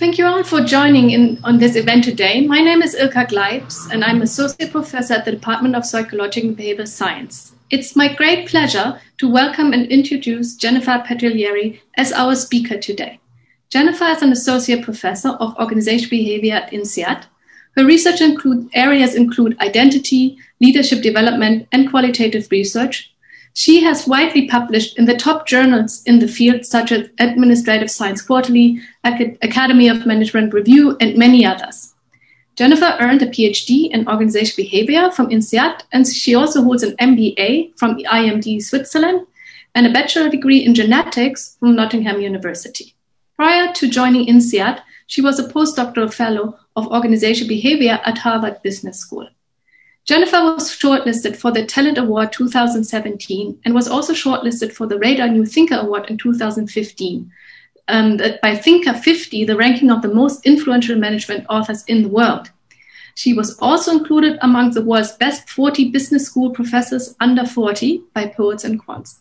Thank you all for joining in on this event today. My name is Ilka Gleibs, and I'm Associate Professor at the Department of Psychological and Behavioral Science. It's my great pleasure to welcome and introduce Jennifer Petriglieri as our speaker today. Jennifer is an Associate Professor of Organizational Behavior at INSEAD. Her research include, areas include identity, leadership development, and qualitative research, she has widely published in the top journals in the field, such as Administrative Science Quarterly, Academy of Management Review, and many others. Jennifer earned a PhD in organizational behavior from INSEAD, and she also holds an MBA from IMD Switzerland and a bachelor degree in genetics from Nottingham University. Prior to joining INSEAD, she was a postdoctoral fellow of organizational behavior at Harvard Business School. Jennifer was shortlisted for the Talent Award 2017 and was also shortlisted for the Radar New Thinker Award in 2015 um, by Thinker 50, the ranking of the most influential management authors in the world. She was also included among the world's best 40 business school professors under 40 by Poets and Quants.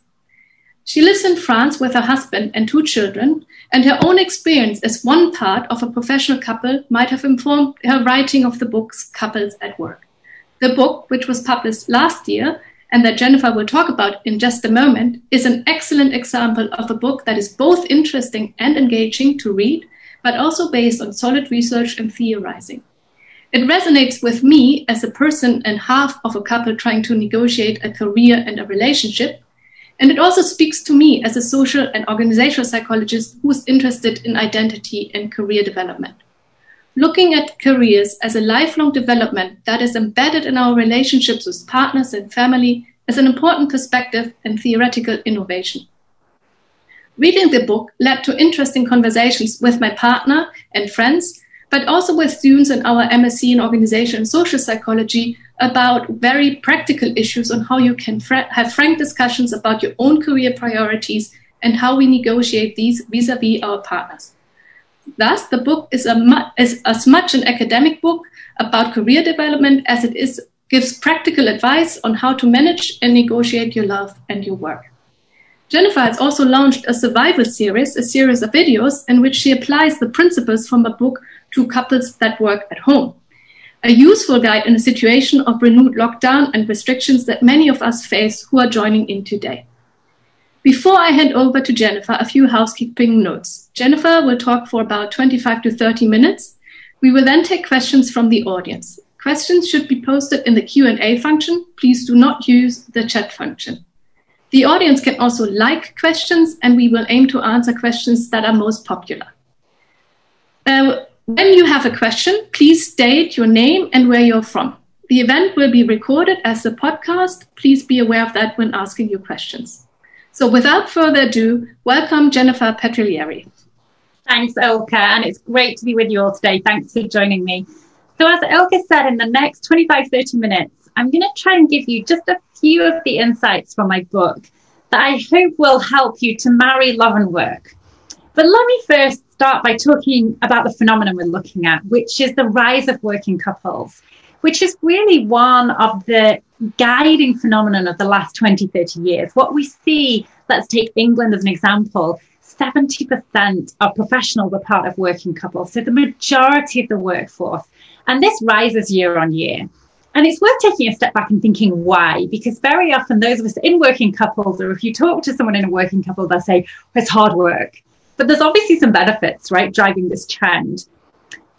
She lives in France with her husband and two children, and her own experience as one part of a professional couple might have informed her writing of the books Couples at Work. The book, which was published last year and that Jennifer will talk about in just a moment, is an excellent example of a book that is both interesting and engaging to read, but also based on solid research and theorizing. It resonates with me as a person and half of a couple trying to negotiate a career and a relationship. And it also speaks to me as a social and organizational psychologist who's interested in identity and career development. Looking at careers as a lifelong development that is embedded in our relationships with partners and family is an important perspective and theoretical innovation. Reading the book led to interesting conversations with my partner and friends, but also with students in our MSc in Organization and Social Psychology about very practical issues on how you can fr- have frank discussions about your own career priorities and how we negotiate these vis-a-vis our partners. Thus, the book is, a, is as much an academic book about career development as it is gives practical advice on how to manage and negotiate your love and your work. Jennifer has also launched a survival series, a series of videos in which she applies the principles from the book to couples that work at home. A useful guide in a situation of renewed lockdown and restrictions that many of us face who are joining in today. Before I hand over to Jennifer, a few housekeeping notes. Jennifer will talk for about 25 to 30 minutes. We will then take questions from the audience. Questions should be posted in the Q&A function. Please do not use the chat function. The audience can also like questions and we will aim to answer questions that are most popular. Uh, when you have a question, please state your name and where you're from. The event will be recorded as a podcast. Please be aware of that when asking your questions. So without further ado, welcome Jennifer Petriglieri. Thanks, Ilka, and it's great to be with you all today. Thanks for joining me. So as Ilka said, in the next 25, 30 minutes, I'm going to try and give you just a few of the insights from my book that I hope will help you to marry love and work. But let me first start by talking about the phenomenon we're looking at, which is the rise of working couples, which is really one of the guiding phenomenon of the last 20, 30 years. What we see, let's take England as an example, 70% of professionals are part of working couples. So the majority of the workforce. And this rises year on year. And it's worth taking a step back and thinking why, because very often those of us in working couples, or if you talk to someone in a working couple, they'll say, it's hard work. But there's obviously some benefits, right, driving this trend.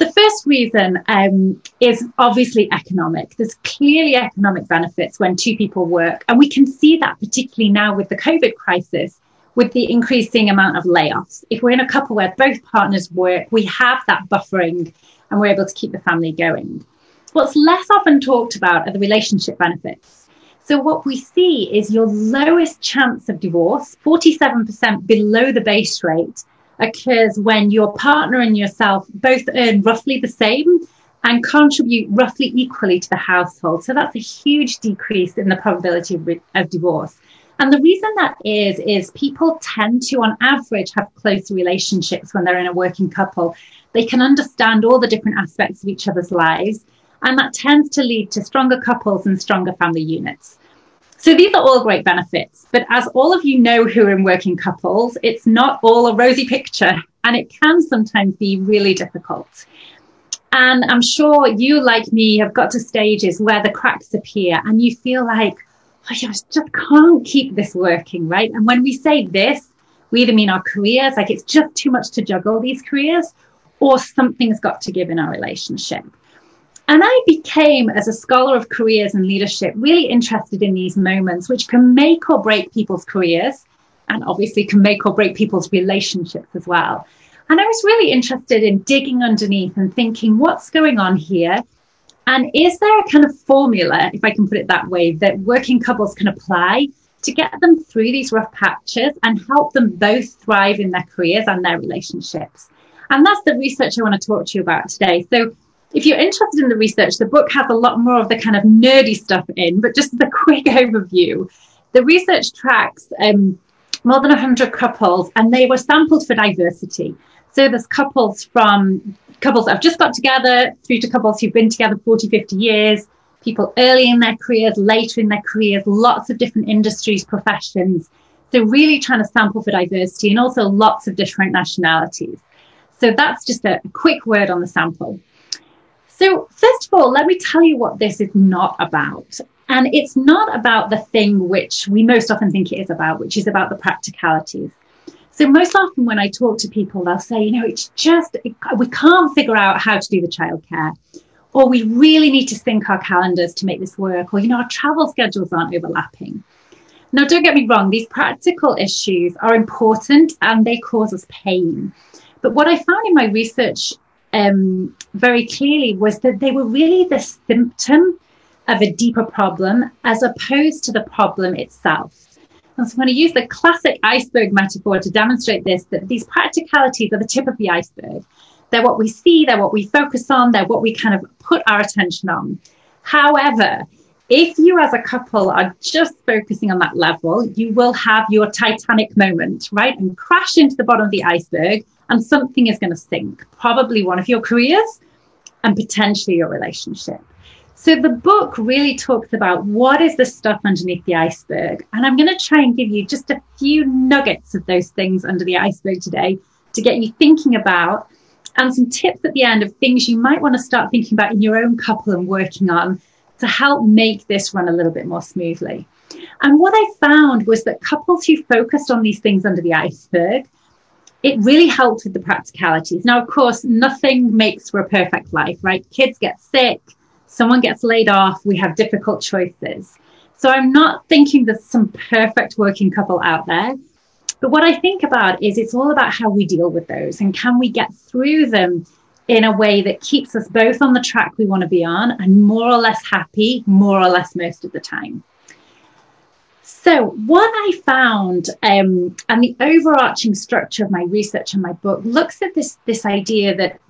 The first reason um, is obviously economic. There's clearly economic benefits when two people work. And we can see that particularly now with the COVID crisis, with the increasing amount of layoffs. If we're in a couple where both partners work, we have that buffering and we're able to keep the family going. What's less often talked about are the relationship benefits. So what we see is your lowest chance of divorce, 47% below the base rate, occurs when your partner and yourself both earn roughly the same and contribute roughly equally to the household. So that's a huge decrease in the probability of, of, divorce. And the reason that is, is people tend to, on average, have close relationships when they're in a working couple. They can understand all the different aspects of each other's lives. And that tends to lead to stronger couples and stronger family units. So these are all great benefits. But as all of you know who are in working couples, it's not all a rosy picture. and it can sometimes be really difficult. And I'm sure you, like me, have got to stages where the cracks appear and you feel like, oh, I just can't keep this working, right? And when we say this, we either mean our careers, like it's just too much to juggle these careers, or something's got to give in our relationship. And I became, as a scholar of careers and leadership, really interested in these moments, which can make or break people's careers and obviously can make or break people's relationships as well. And I was really interested in digging underneath and thinking, what's going on here? And is there a kind of formula, if I can put it that way, that working couples can apply to get them through these rough patches and help them both thrive in their careers and their relationships? And that's the research I want to talk to you about today. So if you're interested in the research, the book has a lot more of the kind of nerdy stuff in, but just as a quick overview, the research tracks um, more than 100 couples and they were sampled for diversity. So there's couples from couples that have just got together through to couples who've been together 40, 50 years, people early in their careers, later in their careers, lots of different industries, professions. So really trying to sample for diversity and also lots of different nationalities. So that's just a quick word on the sample. So first of all, let me tell you what this is not about. And it's not about the thing which we most often think it is about, which is about the practicalities. So most often when I talk to people, they'll say, you know, it's just, we can't figure out how to do the childcare. Or we really need to sync our calendars to make this work. Or, you know, our travel schedules aren't overlapping. Now, don't get me wrong, these practical issues are important and they cause us pain. But what I found in my research um, very clearly was that they were really the symptom of a deeper problem as opposed to the problem itself. And so I'm going to use the classic iceberg metaphor to demonstrate this, that these practicalities are the tip of the iceberg. They're what we see, they're what we focus on, they're what we kind of put our attention on. However, if you as a couple are just focusing on that level, you will have your Titanic moment, right? And crash into the bottom of the iceberg and something is going to sink, probably one of your careers and potentially your relationship. So the book really talks about what is the stuff underneath the iceberg. And I'm going to try and give you just a few nuggets of those things under the iceberg today to get you thinking about and some tips at the end of things you might want to start thinking about in your own couple and working on to help make this run a little bit more smoothly. And what I found was that couples who focused on these things under the iceberg, it really helped with the practicalities. Now, of course, nothing makes for a perfect life, right? Kids get sick, someone gets laid off, we have difficult choices. So I'm not thinking there's some perfect working couple out there. But what I think about is it's all about how we deal with those and can we get through them in a way that keeps us both on the track we want to be on and more or less happy, more or less most of the time. So, what I found, um, and the overarching structure of my research and my book looks at this, this idea that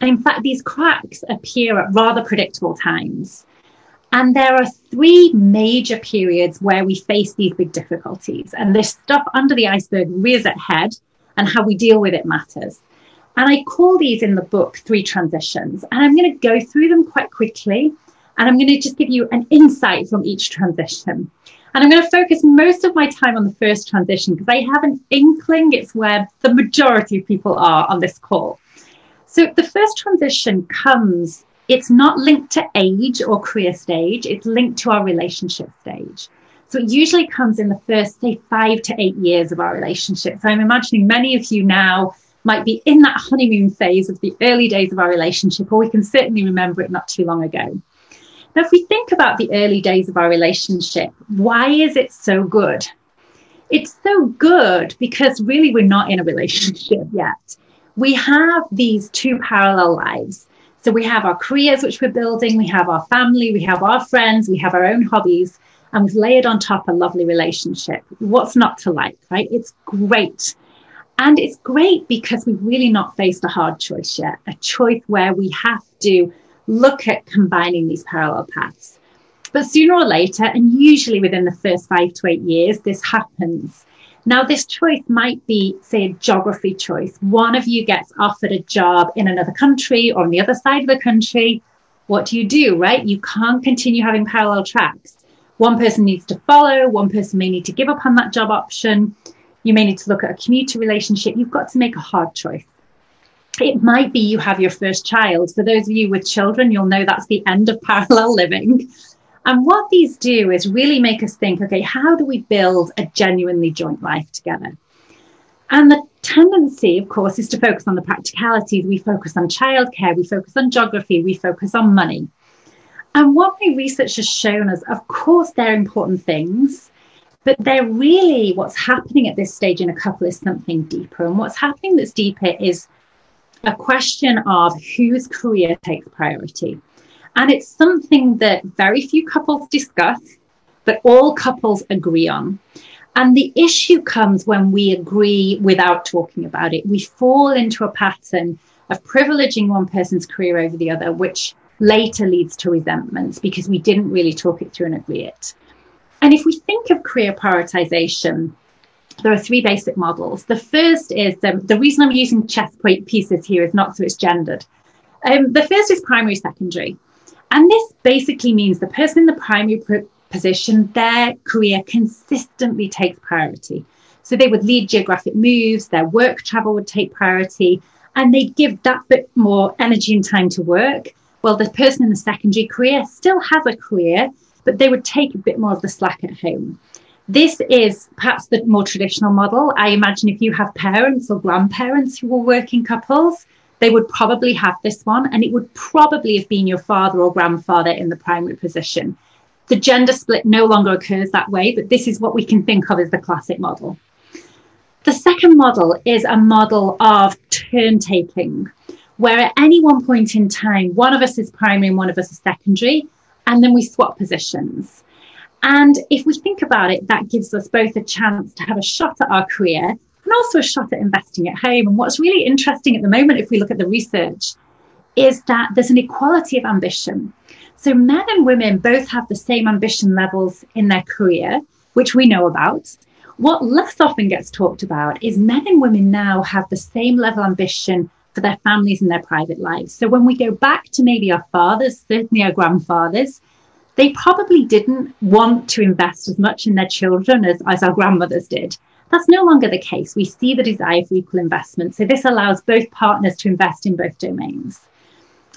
in fact, these cracks appear at rather predictable times. And there are three major periods where we face these big difficulties. And this stuff under the iceberg rears its head, and how we deal with it matters. And I call these in the book three transitions. And I'm going to go through them quite quickly. And I'm going to just give you an insight from each transition. And I'm going to focus most of my time on the first transition because I have an inkling it's where the majority of people are on this call. So the first transition comes, it's not linked to age or career stage, it's linked to our relationship stage. So it usually comes in the first, say, five to eight years of our relationship. So I'm imagining many of you now might be in that honeymoon phase of the early days of our relationship, or we can certainly remember it not too long ago. Now, if we think about the early days of our relationship, why is it so good? It's so good because really we're not in a relationship yet we have these two parallel lives. So we have our careers, which we're building, we have our family, we have our friends, we have our own hobbies, and we've layered on top a lovely relationship. What's not to like, right? It's great. And it's great because we've really not faced a hard choice yet, a choice where we have to look at combining these parallel paths. But sooner or later, and usually within the first five to eight years, this happens. Now, this choice might be, say, a geography choice. One of you gets offered a job in another country or on the other side of the country. What do you do, right? You can't continue having parallel tracks. One person needs to follow, one person may need to give up on that job option. You may need to look at a commuter relationship. You've got to make a hard choice. It might be you have your first child. For those of you with children, you'll know that's the end of parallel living. And what these do is really make us think okay, how do we build a genuinely joint life together? And the tendency, of course, is to focus on the practicalities. We focus on childcare, we focus on geography, we focus on money. And what my research has shown us, of course, they're important things, but they're really what's happening at this stage in a couple is something deeper. And what's happening that's deeper is a question of whose career takes priority. And it's something that very few couples discuss, but all couples agree on. And the issue comes when we agree without talking about it. We fall into a pattern of privileging one person's career over the other, which later leads to resentments because we didn't really talk it through and agree it. And if we think of career prioritization, there are three basic models. The first is um, the reason I'm using chess pieces here is not so it's gendered. Um, the first is primary secondary. And this basically means the person in the primary position, their career consistently takes priority. So they would lead geographic moves, their work travel would take priority, and they'd give that bit more energy and time to work. Well, the person in the secondary career still has a career, but they would take a bit more of the slack at home. This is perhaps the more traditional model. I imagine if you have parents or grandparents who were working couples, they would probably have this one, and it would probably have been your father or grandfather in the primary position. The gender split no longer occurs that way, but this is what we can think of as the classic model. The second model is a model of turn taking, where at any one point in time, one of us is primary and one of us is secondary, and then we swap positions. And if we think about it, that gives us both a chance to have a shot at our career and also a shot at investing at home. And what's really interesting at the moment, if we look at the research, is that there's an equality of ambition. So men and women both have the same ambition levels in their career, which we know about. What less often gets talked about is men and women now have the same level of ambition for their families and their private lives. So when we go back to maybe our fathers, certainly our grandfathers, they probably didn't want to invest as much in their children as, as our grandmothers did. That's no longer the case. We see the desire for equal investment. So this allows both partners to invest in both domains.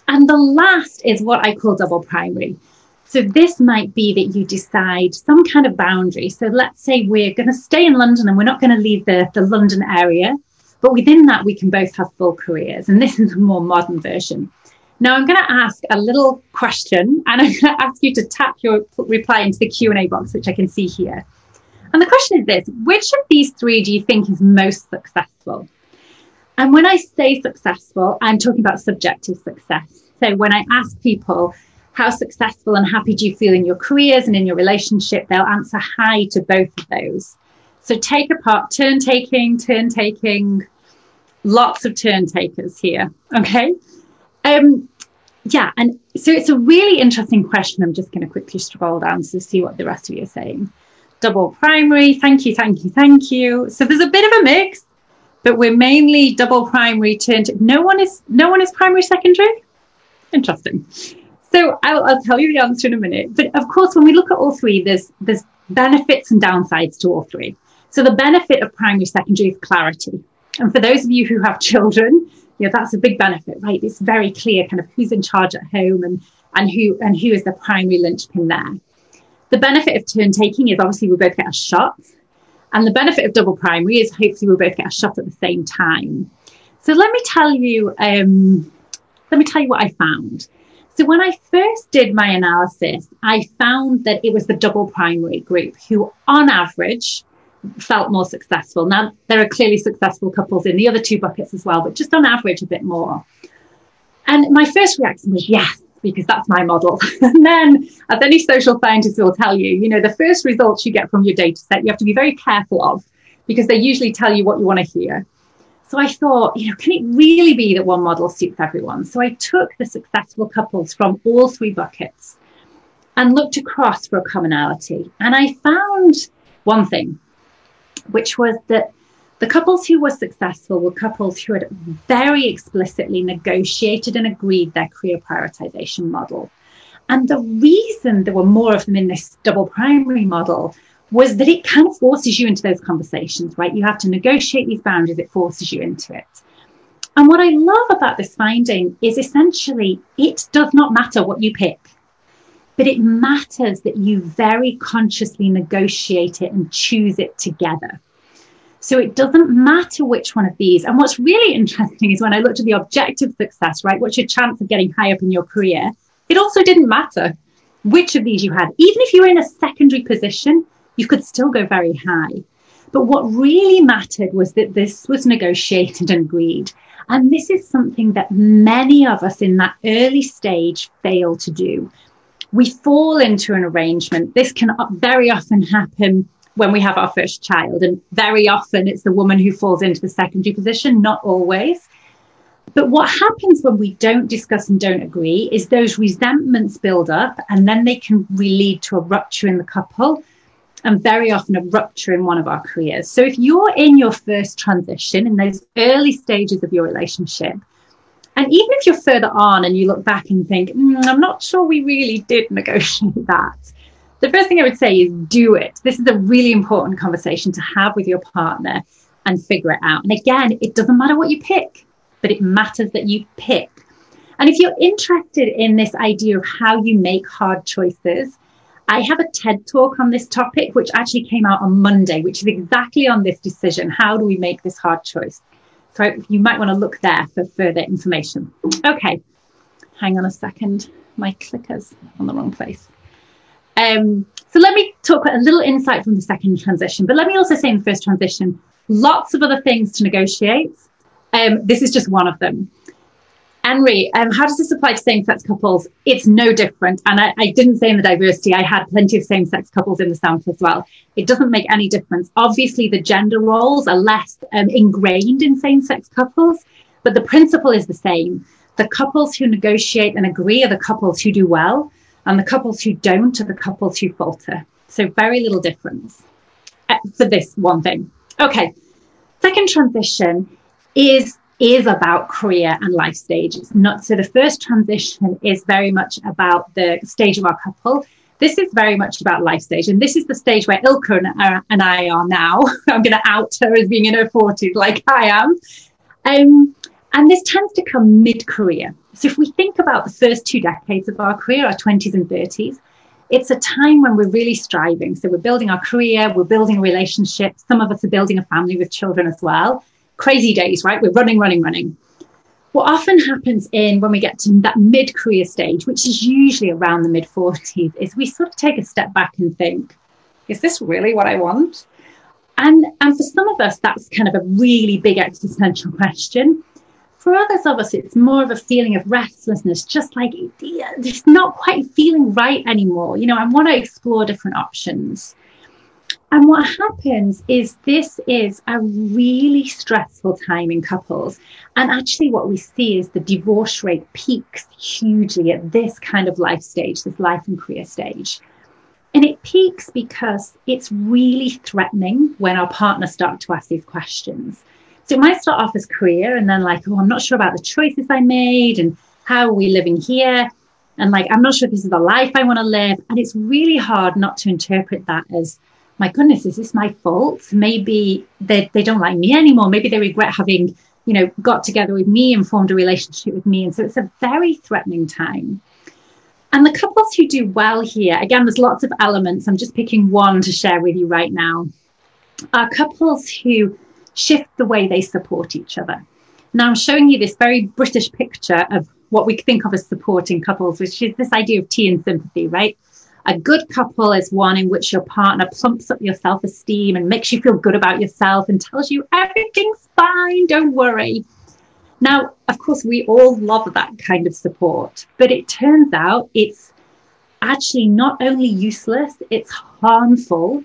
And the last is what I call double primary. So this might be that you decide some kind of boundary. So let's say we're going to stay in London and we're not going to leave the, the London area, but within that we can both have full careers. And this is a more modern version. Now I'm going to ask a little question and I'm going to ask you to tap your reply into the Q&A box, which I can see here. And the question is this, which of these three do you think is most successful? And when I say successful, I'm talking about subjective success. So when I ask people, how successful and happy do you feel in your careers and in your relationship, they'll answer high to both of those. So take apart turn taking, turn taking, lots of turn takers here. Okay. Um, yeah. And so it's a really interesting question. I'm just going to quickly scroll down to see what the rest of you are saying. Double primary. Thank you. Thank you. Thank you. So there's a bit of a mix but we're mainly double primary turned. No one is no one is primary secondary. Interesting. So I'll, I'll tell you the answer in a minute. But of course, when we look at all three, there's there's benefits and downsides to all three. So the benefit of primary secondary is clarity. And for those of you who have children, you know, that's a big benefit, right? It's very clear kind of who's in charge at home and, and who and who is the primary linchpin there. The benefit of turn taking is obviously we both get a shot and the benefit of double primary is hopefully we'll both get a shot at the same time. So let me tell you, um, let me tell you what I found. So when I first did my analysis, I found that it was the double primary group who, on average, felt more successful. Now, there are clearly successful couples in the other two buckets as well, but just on average, a bit more. And my first reaction was, yes, because that's my model. and then, as any social scientist will tell you, you know, the first results you get from your data set, you have to be very careful of because they usually tell you what you want to hear. So I thought, you know, can it really be that one model suits everyone? So I took the successful couples from all three buckets and looked across for a commonality. And I found one thing, which was that the couples who were successful were couples who had very explicitly negotiated and agreed their career prioritization model. And the reason there were more of them in this double primary model was that it kind of forces you into those conversations, right? You have to negotiate these boundaries, it forces you into it. And what I love about this finding is essentially it does not matter what you pick, but it matters that you very consciously negotiate it and choose it together. So it doesn't matter which one of these. And what's really interesting is when I looked at the objective success, right? What's your chance of getting high up in your career? It also didn't matter which of these you had. Even if you were in a secondary position, you could still go very high. But what really mattered was that this was negotiated and agreed. And this is something that many of us in that early stage fail to do. We fall into an arrangement. This can very often happen when we have our first child. And very often it's the woman who falls into the secondary position, not always. But what happens when we don't discuss and don't agree is those resentments build up and then they can lead to a rupture in the couple and very often a rupture in one of our careers. So if you're in your first transition in those early stages of your relationship, and even if you're further on and you look back and think, mm, I'm not sure we really did negotiate that, the first thing I would say is do it. This is a really important conversation to have with your partner and figure it out. And again, it doesn't matter what you pick, but it matters that you pick. And if you're interested in this idea of how you make hard choices, I have a TED talk on this topic, which actually came out on Monday, which is exactly on this decision. How do we make this hard choice? So you might want to look there for further information. Okay, hang on a second. My clicker's on the wrong place. Um, so let me talk a little insight from the second transition, but let me also say in the first transition, lots of other things to negotiate. Um, this is just one of them. Henry, um, how does this apply to same-sex couples? It's no different. And I, I, didn't say in the diversity, I had plenty of same-sex couples in the sample as well. It doesn't make any difference. Obviously, the gender roles are less um, ingrained in same-sex couples, but the principle is the same. The couples who negotiate and agree are the couples who do well, and the couples who don't are the couples who falter. So very little difference uh, for this one thing. Okay. Second transition is is about career and life stages. Not so the first transition is very much about the stage of our couple. This is very much about life stage, and this is the stage where Ilka and and I are now. I'm going to out her as being in her 40s, like I am. Um, and this tends to come mid career. So if we think about the first two decades of our career, our 20s and 30s, it's a time when we're really striving. So we're building our career, we're building a relationship. Some of us are building a family with children as well crazy days, right? We're running, running, running. What often happens in when we get to that mid career stage, which is usually around the mid 40s, is we sort of take a step back and think, is this really what I want? And, and for some of us, that's kind of a really big existential question. For others of us, it's more of a feeling of restlessness, just like it's not quite feeling right anymore. You know, I want to explore different options. And what happens is this is a really stressful time in couples. And actually, what we see is the divorce rate peaks hugely at this kind of life stage, this life and career stage. And it peaks because it's really threatening when our partners start to ask these questions. So it might start off as career and then like, oh, I'm not sure about the choices I made and how are we living here? And like, I'm not sure if this is the life I want to live. And it's really hard not to interpret that as my goodness, is this my fault? Maybe they, they don't like me anymore. Maybe they regret having, you know, got together with me and formed a relationship with me. And so it's a very threatening time. And the couples who do well here, again, there's lots of elements. I'm just picking one to share with you right now. Are couples who shift the way they support each other. Now, I'm showing you this very British picture of what we think of as supporting couples, which is this idea of tea and sympathy, right? A good couple is one in which your partner plumps up your self esteem and makes you feel good about yourself and tells you everything's fine, don't worry. Now, of course, we all love that kind of support, but it turns out it's actually not only useless, it's harmful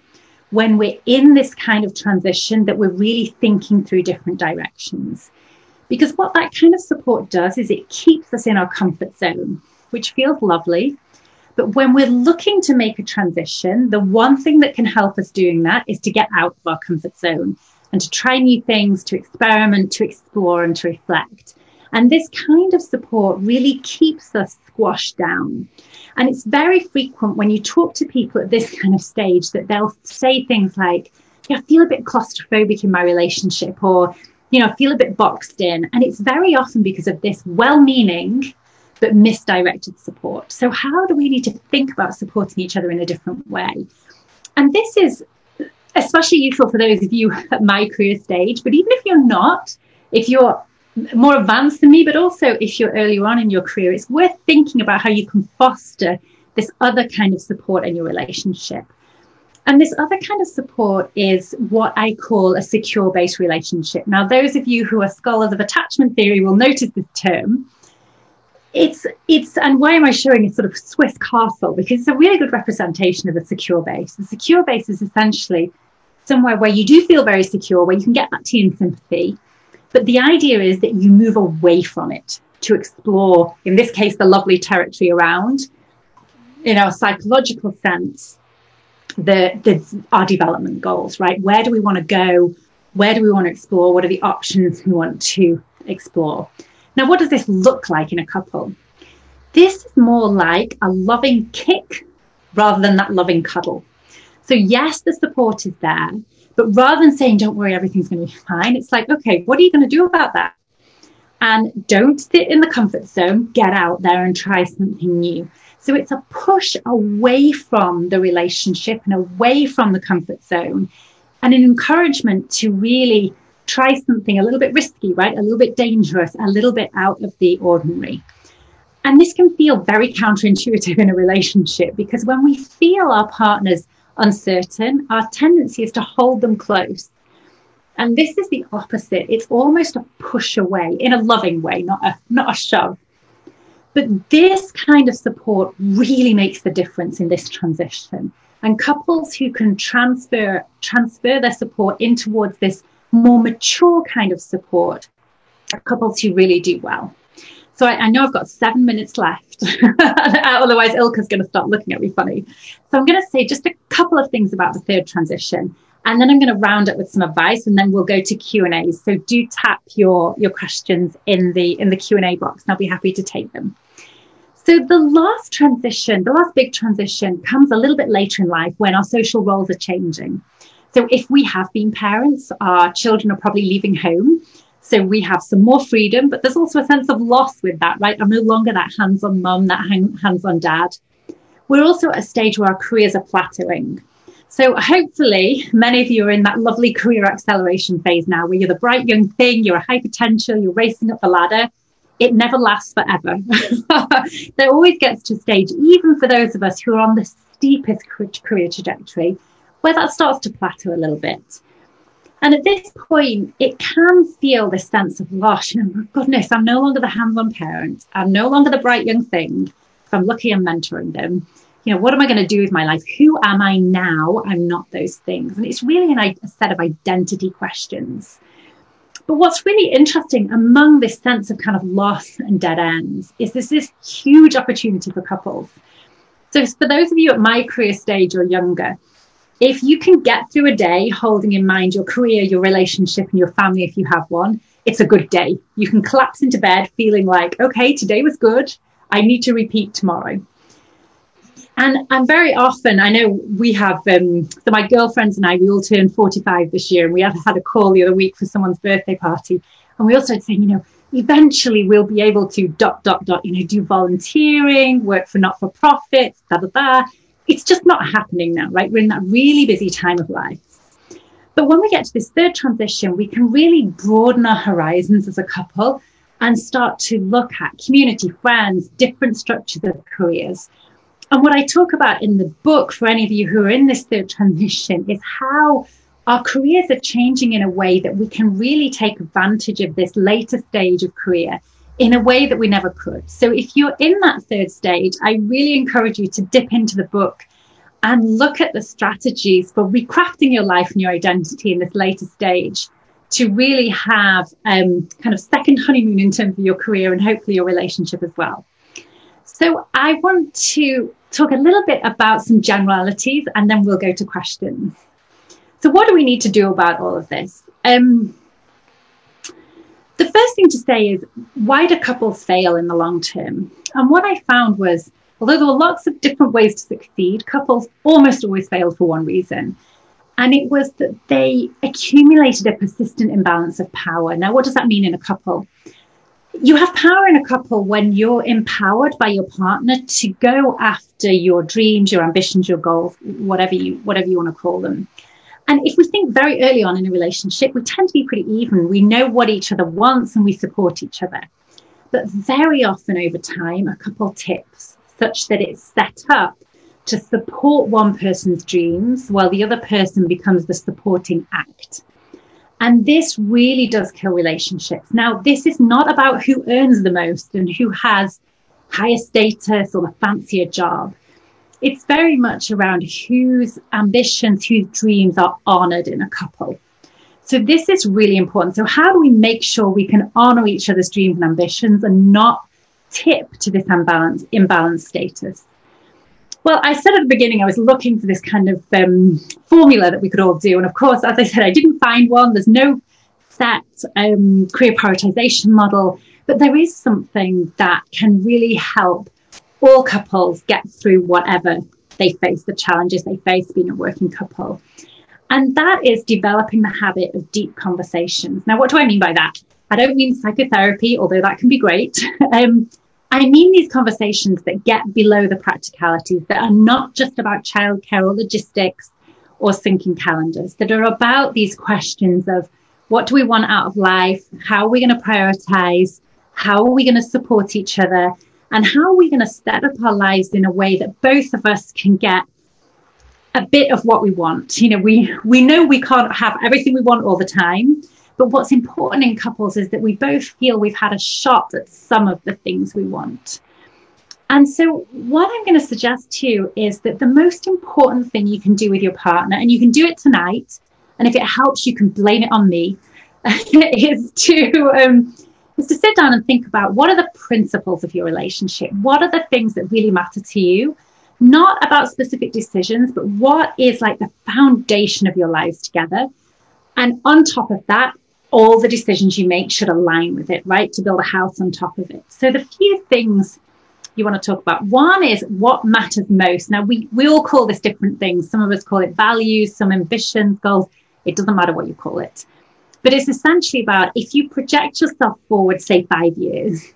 when we're in this kind of transition that we're really thinking through different directions. Because what that kind of support does is it keeps us in our comfort zone, which feels lovely. But when we're looking to make a transition, the one thing that can help us doing that is to get out of our comfort zone and to try new things, to experiment, to explore, and to reflect. And this kind of support really keeps us squashed down. And it's very frequent when you talk to people at this kind of stage that they'll say things like, yeah, I feel a bit claustrophobic in my relationship or, you know, I feel a bit boxed in. And it's very often because of this well meaning but misdirected support. So, how do we need to think about supporting each other in a different way? And this is especially useful for those of you at my career stage, but even if you're not, if you're more advanced than me, but also if you're earlier on in your career, it's worth thinking about how you can foster this other kind of support in your relationship. And this other kind of support is what I call a secure based relationship. Now, those of you who are scholars of attachment theory will notice this term. It's, it's, and why am I showing a sort of Swiss castle? Because it's a really good representation of a secure base. The secure base is essentially somewhere where you do feel very secure, where you can get that tea and sympathy, but the idea is that you move away from it to explore, in this case, the lovely territory around, in our psychological sense, the, the our development goals, right? Where do we want to go? Where do we want to explore? What are the options we want to explore? Now, what does this look like in a couple? This is more like a loving kick rather than that loving cuddle. So, yes, the support is there, but rather than saying, don't worry, everything's going to be fine, it's like, okay, what are you going to do about that? And don't sit in the comfort zone, get out there and try something new. So it's a push away from the relationship and away from the comfort zone and an encouragement to really try something a little bit risky, right? A little bit dangerous, a little bit out of the ordinary. And this can feel very counterintuitive in a relationship because when we feel our partners uncertain, our tendency is to hold them close. And this is the opposite. It's almost a push away in a loving way, not a, not a shove. But this kind of support really makes the difference in this transition. And couples who can transfer, transfer their support in towards this more mature kind of support are couples who really do well. So I, I know I've got seven minutes left. Otherwise, Ilka's going to start looking at me funny. So I'm going to say just a couple of things about the third transition. And then I'm going to round up with some advice and then we'll go to Q&As. So do tap your, your questions in the, in the Q&A box and I'll be happy to take them. So the last transition, the last big transition comes a little bit later in life when our social roles are changing. So if we have been parents, our children are probably leaving home so we have some more freedom, but there's also a sense of loss with that, right? I'm no longer that hands on mum, that hands on dad. We're also at a stage where our careers are plateauing. So hopefully many of you are in that lovely career acceleration phase now where you're the bright young thing, you're a high potential, you're racing up the ladder. It never lasts forever. there always gets to a stage, even for those of us who are on the steepest career trajectory, where that starts to plateau a little bit. And at this point, it can feel this sense of loss. You know, goodness, I'm no longer the hands-on parent. I'm no longer the bright young thing. I'm lucky, I'm mentoring them. You know, what am I going to do with my life? Who am I now? I'm not those things. And it's really an, a set of identity questions. But what's really interesting among this sense of kind of loss and dead ends is there's this huge opportunity for couples. So for those of you at my career stage or younger, if you can get through a day holding in mind your career, your relationship, and your family, if you have one, it's a good day. You can collapse into bed feeling like, okay, today was good. I need to repeat tomorrow. And and very often, I know we have, um, so my girlfriends and I, we all turned 45 this year, and we had had a call the other week for someone's birthday party. And we all started saying, you know, eventually we'll be able to dot, dot, dot, you know, do volunteering, work for not for profits, blah, blah, blah it's just not happening now, right? We're in that really busy time of life. But when we get to this third transition, we can really broaden our horizons as a couple and start to look at community, friends, different structures of careers. And what I talk about in the book for any of you who are in this third transition is how our careers are changing in a way that we can really take advantage of this later stage of career in a way that we never could. So if you're in that third stage, I really encourage you to dip into the book and look at the strategies for recrafting your life and your identity in this later stage to really have um, kind of second honeymoon in terms of your career and hopefully your relationship as well. So I want to talk a little bit about some generalities and then we'll go to questions. So what do we need to do about all of this? Um, the first thing to say is why do couples fail in the long term? And what I found was, although there were lots of different ways to succeed, couples almost always failed for one reason. And it was that they accumulated a persistent imbalance of power. Now, what does that mean in a couple? You have power in a couple when you're empowered by your partner to go after your dreams, your ambitions, your goals, whatever you whatever you want to call them. And if we think very early on in a relationship, we tend to be pretty even. We know what each other wants and we support each other. But very often over time, a couple tips such that it's set up to support one person's dreams while the other person becomes the supporting act. And this really does kill relationships. Now, this is not about who earns the most and who has higher status or the fancier job it's very much around whose ambitions, whose dreams are honored in a couple. So this is really important. So how do we make sure we can honor each other's dreams and ambitions and not tip to this imbalance, imbalanced status? Well, I said at the beginning I was looking for this kind of um, formula that we could all do, and of course, as I said, I didn't find one. There's no set um, career prioritization model, but there is something that can really help all couples get through whatever they face, the challenges they face being a working couple. And that is developing the habit of deep conversations. Now, what do I mean by that? I don't mean psychotherapy, although that can be great. um, I mean these conversations that get below the practicalities, that are not just about childcare or logistics or syncing calendars, that are about these questions of what do we want out of life? How are we going to prioritize? How are we going to support each other? And how are we going to set up our lives in a way that both of us can get a bit of what we want? You know, we, we know we can't have everything we want all the time. But what's important in couples is that we both feel we've had a shot at some of the things we want. And so, what I'm going to suggest to you is that the most important thing you can do with your partner, and you can do it tonight, and if it helps, you can blame it on me, is to um, is to sit down and think about what are the principles of your relationship? What are the things that really matter to you? Not about specific decisions, but what is like the foundation of your lives together? And on top of that, all the decisions you make should align with it, right? To build a house on top of it. So the few things you want to talk about. One is what matters most. Now we, we all call this different things. Some of us call it values, some ambitions, goals. It doesn't matter what you call it. But it's essentially about if you project yourself forward, say five years,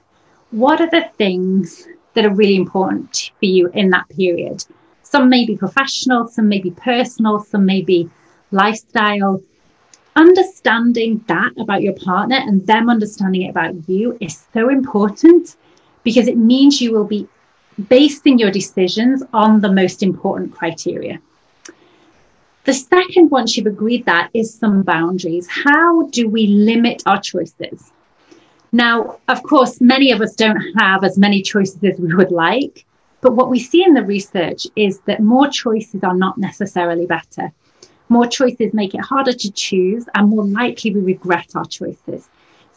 what are the things that are really important for you in that period? Some may be professional, some may be personal, some may be lifestyle. Understanding that about your partner and them understanding it about you is so important because it means you will be basing your decisions on the most important criteria. The second, once you've agreed that, is some boundaries. How do we limit our choices? Now, of course, many of us don't have as many choices as we would like, but what we see in the research is that more choices are not necessarily better. More choices make it harder to choose and more likely we regret our choices.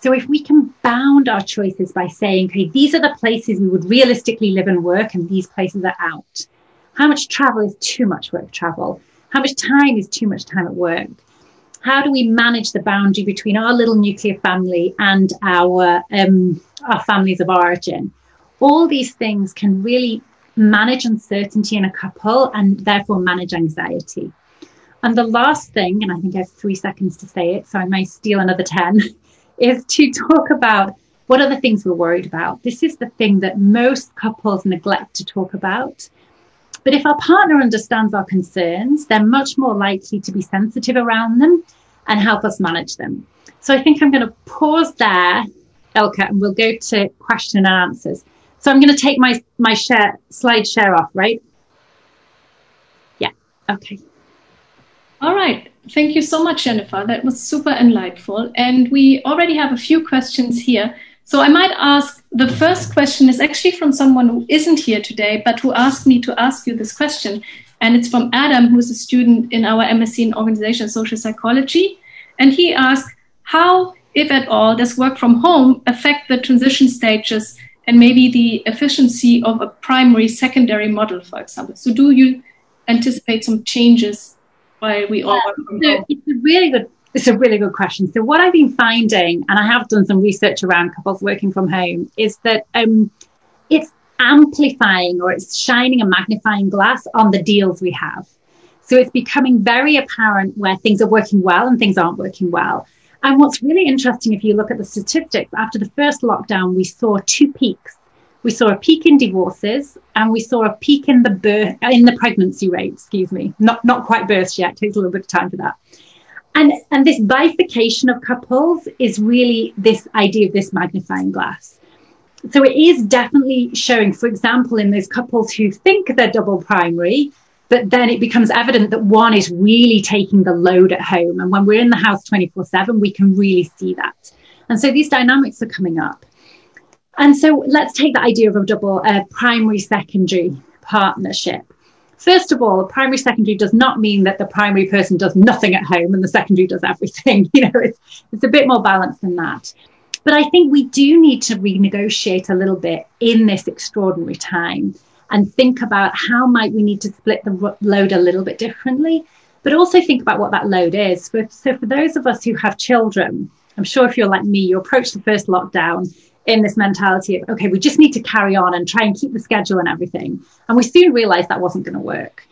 So if we can bound our choices by saying, okay, these are the places we would realistically live and work and these places are out. How much travel is too much work travel? How much time is too much time at work? How do we manage the boundary between our little nuclear family and our um, our families of origin? All these things can really manage uncertainty in a couple and therefore manage anxiety. And the last thing, and I think I have three seconds to say it, so I may steal another 10, is to talk about what are the things we're worried about. This is the thing that most couples neglect to talk about. But if our partner understands our concerns, they're much more likely to be sensitive around them and help us manage them. So I think I'm going to pause there, Ilka, and we'll go to question and answers. So I'm going to take my, my share, slide share off, right? Yeah. Okay. All right. Thank you so much, Jennifer. That was super enlightful. And we already have a few questions here. So I might ask the first question is actually from someone who isn't here today, but who asked me to ask you this question. And it's from Adam, who's a student in our MSc in Organization Social Psychology. And he asked, how, if at all, does work from home affect the transition stages and maybe the efficiency of a primary secondary model, for example? So do you anticipate some changes while we all work from home? It's a really good It's a really good question. So, what I've been finding, and I have done some research around couples working from home, is that um, it's amplifying or it's shining a magnifying glass on the deals we have. So, it's becoming very apparent where things are working well and things aren't working well. And what's really interesting, if you look at the statistics, after the first lockdown, we saw two peaks. We saw a peak in divorces and we saw a peak in the birth, in the pregnancy rate, excuse me. Not, not quite births yet. Takes a little bit of time for that. And, and this bifurcation of couples is really this idea of this magnifying glass. So it is definitely showing, for example, in those couples who think they're double primary, but then it becomes evident that one is really taking the load at home. And when we're in the house 24 7, we can really see that. And so these dynamics are coming up. And so let's take the idea of a double uh, primary secondary partnership. First of all, primary secondary does not mean that the primary person does nothing at home and the secondary does everything. You know, it's, it's a bit more balanced than that. But I think we do need to renegotiate a little bit in this extraordinary time and think about how might we need to split the load a little bit differently, but also think about what that load is. So for those of us who have children, I'm sure if you're like me, you approach the first lockdown in this mentality of, okay, we just need to carry on and try and keep the schedule and everything. And we soon realized that wasn't going to work.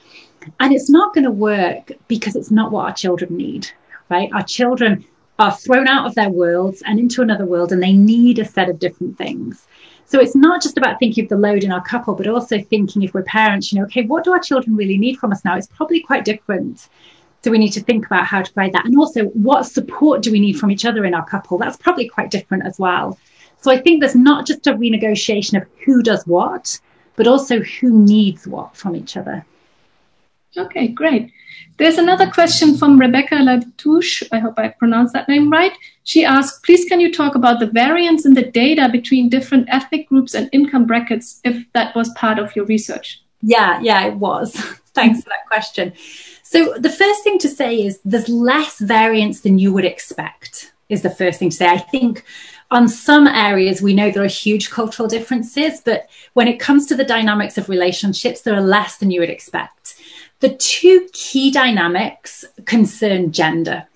And it's not going to work because it's not what our children need, right? Our children are thrown out of their worlds and into another world and they need a set of different things. So it's not just about thinking of the load in our couple, but also thinking if we're parents, you know, okay, what do our children really need from us now? It's probably quite different. So we need to think about how to provide that. And also, what support do we need from each other in our couple? That's probably quite different as well. So I think there's not just a renegotiation of who does what, but also who needs what from each other. Okay, great. There's another question from Rebecca Latouche. I hope I pronounced that name right. She asked, please can you talk about the variance in the data between different ethnic groups and income brackets if that was part of your research? Yeah, yeah, it was. Thanks for that question. So the first thing to say is there's less variance than you would expect is the first thing to say. I think on some areas, we know there are huge cultural differences, but when it comes to the dynamics of relationships, there are less than you would expect. The two key dynamics concern gender.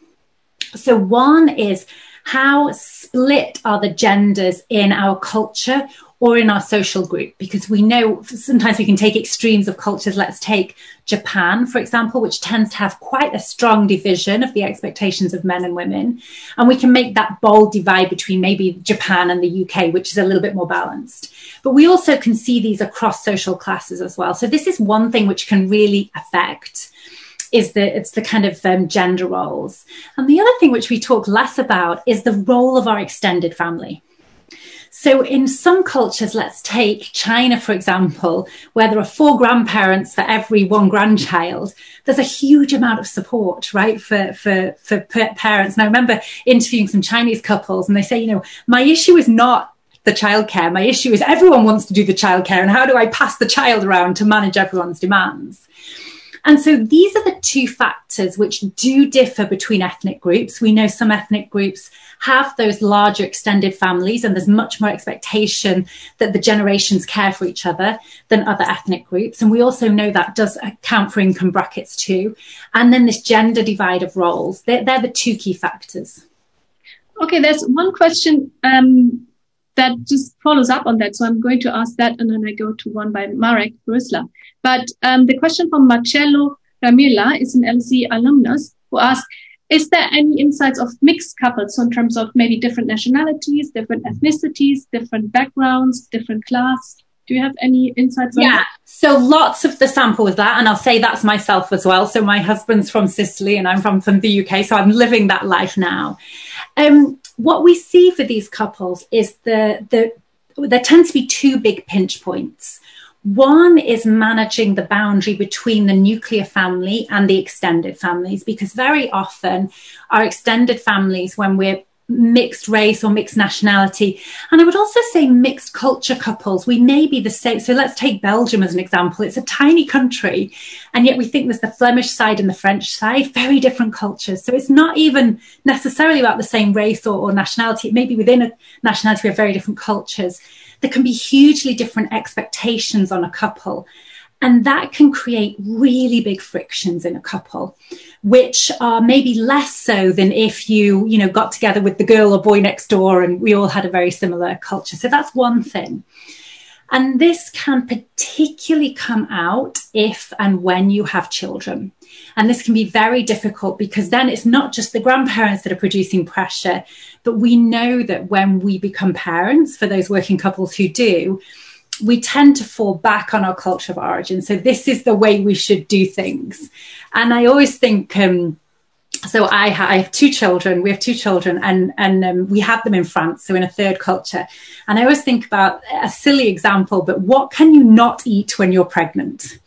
So, one is how split are the genders in our culture or in our social group because we know sometimes we can take extremes of cultures. Let's take Japan, for example, which tends to have quite a strong division of the expectations of men and women. And we can make that bold divide between maybe Japan and the UK, which is a little bit more balanced. But we also can see these across social classes as well. So this is one thing which can really affect is the it's the kind of um, gender roles and the other thing which we talk less about is the role of our extended family so, in some cultures, let's take China, for example, where there are four grandparents for every one grandchild, there's a huge amount of support, right, for, for, for parents. And I remember interviewing some Chinese couples, and they say, you know, my issue is not the childcare. My issue is everyone wants to do the childcare, and how do I pass the child around to manage everyone's demands? And so these are the two factors which do differ between ethnic groups. We know some ethnic groups have those larger extended families, and there's much more expectation that the generations care for each other than other ethnic groups. And we also know that does account for income brackets too. And then this gender divide of roles, they're, they're the two key factors. Okay, there's one question um, that just follows up on that. So I'm going to ask that and then I go to one by Marek Brusla. But um, the question from Marcello Ramila is an LSE alumnus who asked, is there any insights of mixed couples so in terms of maybe different nationalities, different ethnicities, different backgrounds, different class? Do you have any insights? Yeah, so lots of the sample was that, and I'll say that's myself as well. So my husband's from Sicily, and I'm from, from the UK, so I'm living that life now. Um, what we see for these couples is the the there tends to be two big pinch points. One is managing the boundary between the nuclear family and the extended families, because very often our extended families, when we're mixed race or mixed nationality. And I would also say mixed culture couples. We may be the same. So let's take Belgium as an example. It's a tiny country, and yet we think there's the Flemish side and the French side, very different cultures. So it's not even necessarily about the same race or, or nationality. It may be within a nationality, we have very different cultures there can be hugely different expectations on a couple. And that can create really big frictions in a couple, which are maybe less so than if you, you know, got together with the girl or boy next door and we all had a very similar culture. So that's one thing. And this can particularly come out if and when you have children. And this can be very difficult because then it's not just the grandparents that are producing pressure, but we know that when we become parents, for those working couples who do, we tend to fall back on our culture of origin. So this is the way we should do things. And I always think, um, so I, ha- I, have two children. We have two children, and and um, we have them in France, so in a third culture. And I always think about a silly example, but what can you not eat when you're pregnant?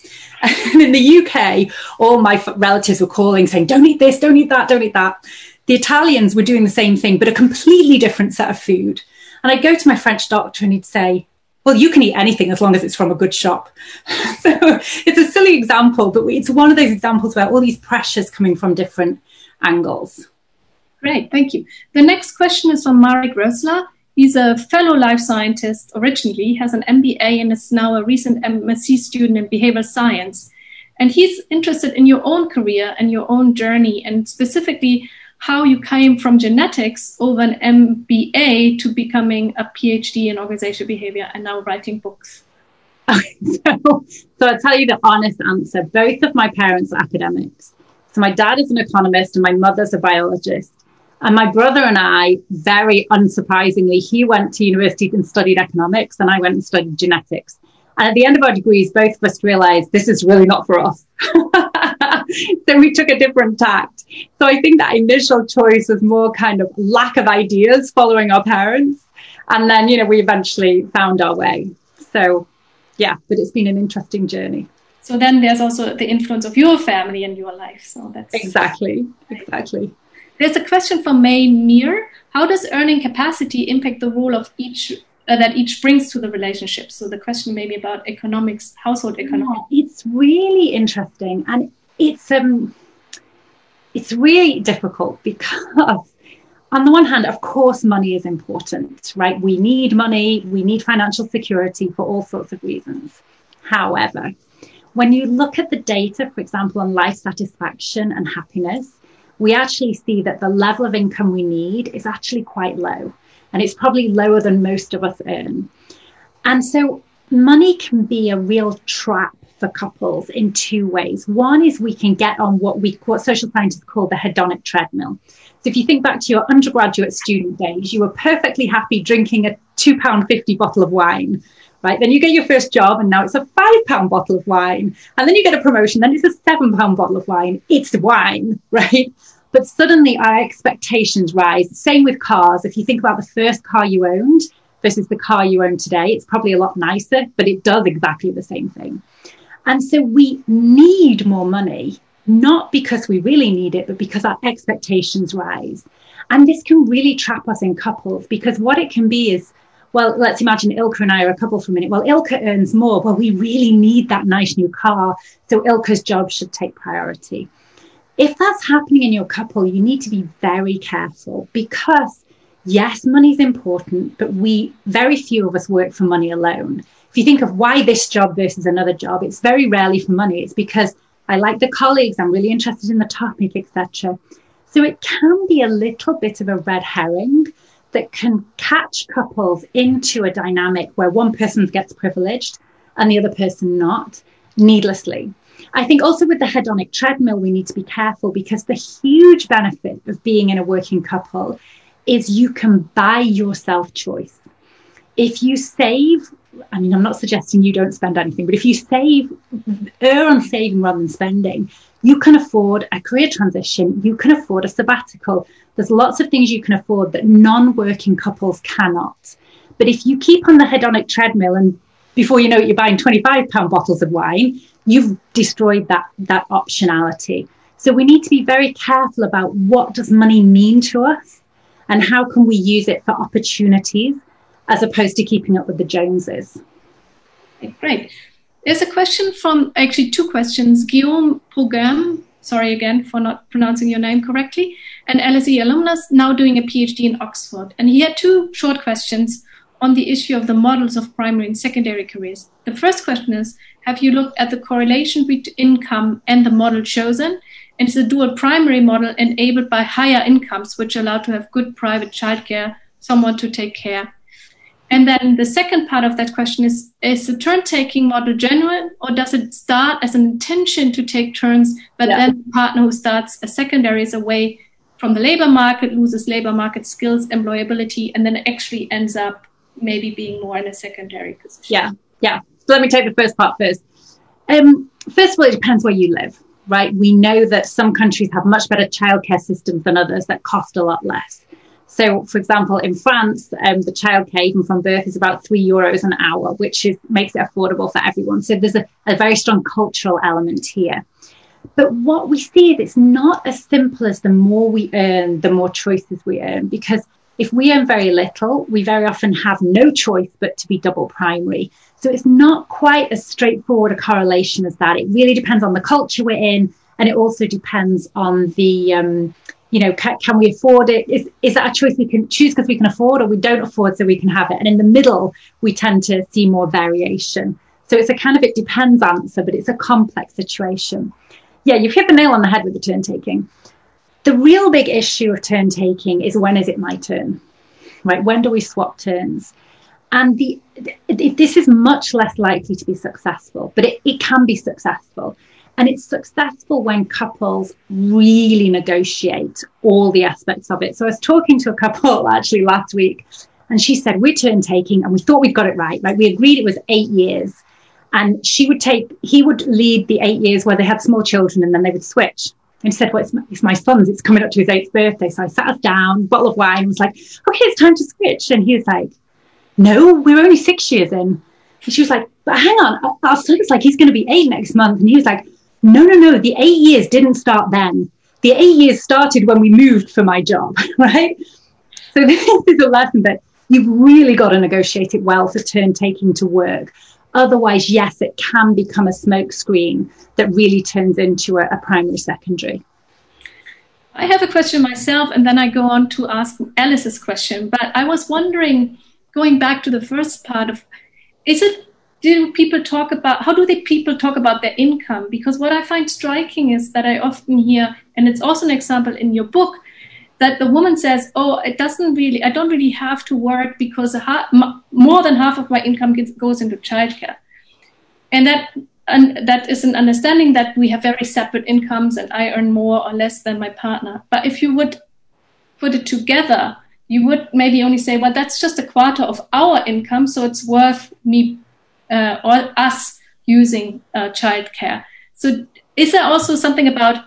And in the UK, all my relatives were calling saying, "Don't eat this, don't eat that, don't eat that." The Italians were doing the same thing, but a completely different set of food. And I'd go to my French doctor, and he'd say, well, you can eat anything as long as it's from a good shop. so it's a silly example, but it's one of those examples where all these pressures coming from different angles. Great, thank you. The next question is from Marek Rosler. He's a fellow life scientist originally, has an MBA and is now a recent MSc student in behavioral science. And he's interested in your own career and your own journey, and specifically how you came from genetics over an MBA to becoming a PhD in organizational behavior and now writing books. so, so I'll tell you the honest answer. Both of my parents are academics. So my dad is an economist and my mother's a biologist. And my brother and I, very unsurprisingly, he went to university and studied economics, and I went and studied genetics. And at the end of our degrees, both of us realized this is really not for us. so we took a different tact. So I think that initial choice was more kind of lack of ideas following our parents. And then, you know, we eventually found our way. So yeah, but it's been an interesting journey. So then there's also the influence of your family in your life. So that's exactly, exactly. There's a question from May Meir. How does earning capacity impact the role of each uh, that each brings to the relationship? So the question maybe about economics, household economics. Yeah, it's really interesting, and it's um, it's really difficult because on the one hand, of course, money is important, right? We need money, we need financial security for all sorts of reasons. However, when you look at the data, for example, on life satisfaction and happiness, we actually see that the level of income we need is actually quite low. And it's probably lower than most of us earn. And so money can be a real trap for couples in two ways. One is we can get on what we what social scientists call the hedonic treadmill. So if you think back to your undergraduate student days, you were perfectly happy drinking a two pound fifty bottle of wine right? Then you get your first job and now it's a five pound bottle of wine. And then you get a promotion, then it's a seven pound bottle of wine. It's wine, right? But suddenly our expectations rise. Same with cars. If you think about the first car you owned versus the car you own today, it's probably a lot nicer, but it does exactly the same thing. And so we need more money, not because we really need it, but because our expectations rise. And this can really trap us in couples because what it can be is well, let's imagine Ilka and I are a couple for a minute. Well, Ilka earns more. Well, we really need that nice new car. So Ilka's job should take priority. If that's happening in your couple, you need to be very careful because yes, money is important, but we, very few of us work for money alone. If you think of why this job versus another job, it's very rarely for money. It's because I like the colleagues, I'm really interested in the topic, etc. So it can be a little bit of a red herring that can catch couples into a dynamic where one person gets privileged and the other person not needlessly. I think also with the hedonic treadmill, we need to be careful because the huge benefit of being in a working couple is you can buy yourself choice. If you save, I mean, I'm not suggesting you don't spend anything, but if you save, err on saving rather than spending, you can afford a career transition, you can afford a sabbatical. There's lots of things you can afford that non working couples cannot. But if you keep on the hedonic treadmill and before you know it, you're buying 25 pound bottles of wine, you've destroyed that, that optionality. So we need to be very careful about what does money mean to us and how can we use it for opportunities as opposed to keeping up with the Joneses. Great. There's a question from actually two questions. Guillaume Program, sorry again for not pronouncing your name correctly, an LSE alumnus now doing a PhD in Oxford. And he had two short questions. on the issue of the models of primary and secondary careers. The first question is Have you looked at the correlation between income and the model chosen? And is the dual primary model enabled by higher incomes, which allow to have good private childcare, someone to take care? And then the second part of that question is Is the turn taking model genuine, or does it start as an intention to take turns, but yeah. then the partner who starts a secondary is away from the labor market, loses labor market skills, employability, and then actually ends up maybe being more in a secondary position? Yeah, yeah. So let me take the first part first. Um, first of all, it depends where you live, right? We know that some countries have much better childcare systems than others that cost a lot less. So, for example, in France, um, the childcare even from birth is about three euros an hour, which is, makes it affordable for everyone. So there's a, a very strong cultural element here. But what we see is it's not as simple as the more we earn, the more choices we earn. Because if we earn very little, we very often have no choice but to be double primary. So it's not quite as straightforward a correlation as that. It really depends on the culture we're in, and it also depends on the um, you know, can, can, we afford it? Is, is that a choice we can choose because we can afford or we don't afford so we can have it? And in the middle, we tend to see more variation. So it's a kind of, it depends answer, but it's a complex situation. Yeah, you've hit the nail on the head with the turn taking. The real big issue of turn taking is when is it my turn? Right? When do we swap turns? And the, this is much less likely to be successful, but it, it can be successful. And it's successful when couples really negotiate all the aspects of it. So I was talking to a couple actually last week, and she said, We're turn taking, and we thought we'd got it right. Like we agreed it was eight years. And she would take, he would lead the eight years where they had small children and then they would switch. And he said, Well, it's my, it's my son's, it's coming up to his eighth birthday. So I sat us down, bottle of wine, was like, Okay, it's time to switch. And he was like, No, we're only six years in. And she was like, But hang on, our son's like, he's going to be eight next month. And he was like, no, no, no. The eight years didn't start then. The eight years started when we moved for my job, right? So this is a lesson that you've really got to negotiate it well for turn taking to work. Otherwise, yes, it can become a smokescreen that really turns into a, a primary secondary. I have a question myself, and then I go on to ask Alice's question. But I was wondering, going back to the first part of, is it do people talk about how do they people talk about their income? Because what i find striking is that i often hear and it's also an example in your book that the woman says oh it doesn't really i don't really have to work because more than half of my income gets, goes into childcare. And that and that is an understanding that we have very separate incomes and i earn more or less than my partner. But if you would put it together you would maybe only say well that's just a quarter of our income so it's worth me uh, or us using uh, childcare. So, is there also something about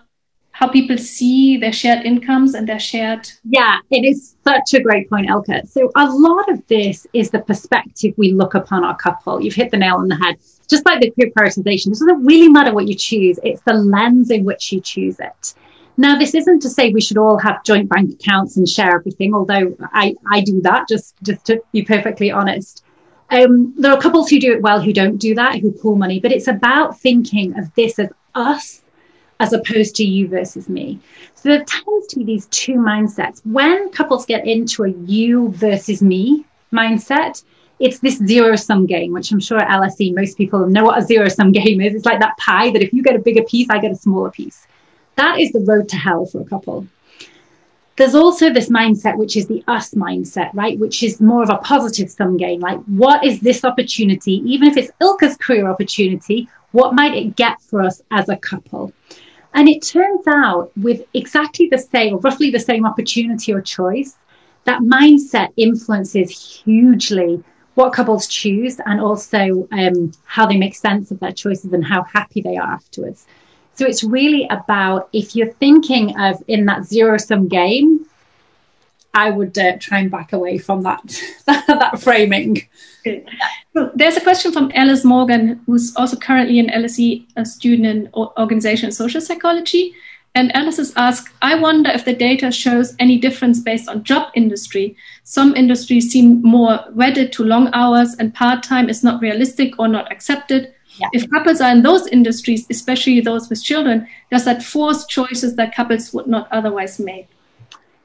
how people see their shared incomes and their shared? Yeah, it is such a great point, Ilka So, a lot of this is the perspective we look upon our couple. You've hit the nail on the head. Just like the career prioritization, it doesn't really matter what you choose, it's the lens in which you choose it. Now, this isn't to say we should all have joint bank accounts and share everything, although I, I do that, just, just to be perfectly honest. Um, there are couples who do it well who don't do that, who pool money, but it's about thinking of this as us as opposed to you versus me. So there tends to be these two mindsets. When couples get into a you versus me mindset, it's this zero sum game, which I'm sure at LSE most people know what a zero sum game is. It's like that pie that if you get a bigger piece, I get a smaller piece. That is the road to hell for a couple. There's also this mindset, which is the us mindset, right? Which is more of a positive sum game. Like, what is this opportunity? Even if it's Ilka's career opportunity, what might it get for us as a couple? And it turns out with exactly the same, or roughly the same opportunity or choice, that mindset influences hugely what couples choose and also um, how they make sense of their choices and how happy they are afterwards. So it's really about if you're thinking of in that zero sum game, I would uh, try and back away from that that framing. There's a question from Alice Morgan, who's also currently an LSE student in organization social psychology. And Alice has asked, I wonder if the data shows any difference based on job industry. Some industries seem more wedded to long hours and part time is not realistic or not accepted. Yeah. If couples are in those industries, especially those with children, does that force choices that couples would not otherwise make?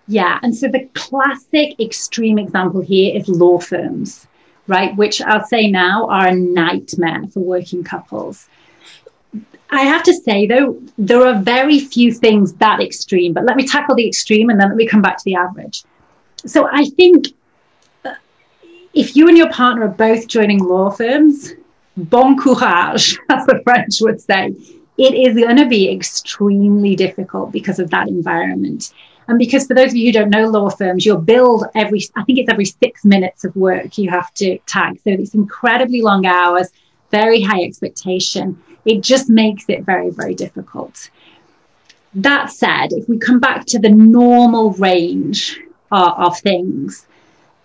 Yeah, and so the classic extreme example here is law firms. right? Which I'll say now are a nightmare for working couples. I have to say though, there are very few things that extreme, but let me tackle the extreme and then let me come back to the average. So I think uh, if you and your partner are both joining law firms, bon courage, as the French would say. It is going to be extremely difficult because of that environment. And because for those of you who don't know law firms, you're billed every, I think it's every six minutes of work you have to tag. So it's incredibly long hours, very high expectation. It just makes it very, very difficult. That said, if we come back to the normal range of, of things,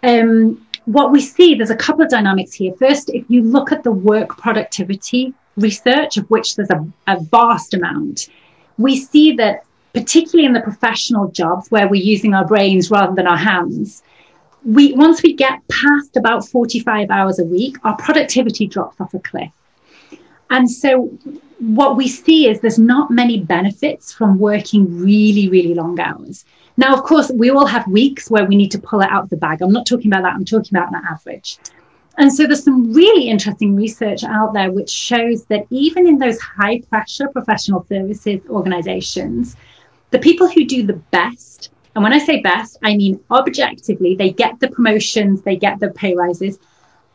um, what we see, there's a couple of dynamics here. First, if you look at the work productivity research, of which there's a, a vast amount, we see that particularly in the professional jobs where we're using our brains rather than our hands, we once we get past about 45 hours a week, our productivity drops off a cliff. And so what we see is there's not many benefits from working really, really long hours. Now, of course, we all have weeks where we need to pull it out of the bag. I'm not talking about that. I'm talking about an average. And so there's some really interesting research out there which shows that even in those high pressure professional services organizations, the people who do the best, and when I say best, I mean objectively, they get the promotions, they get the pay rises,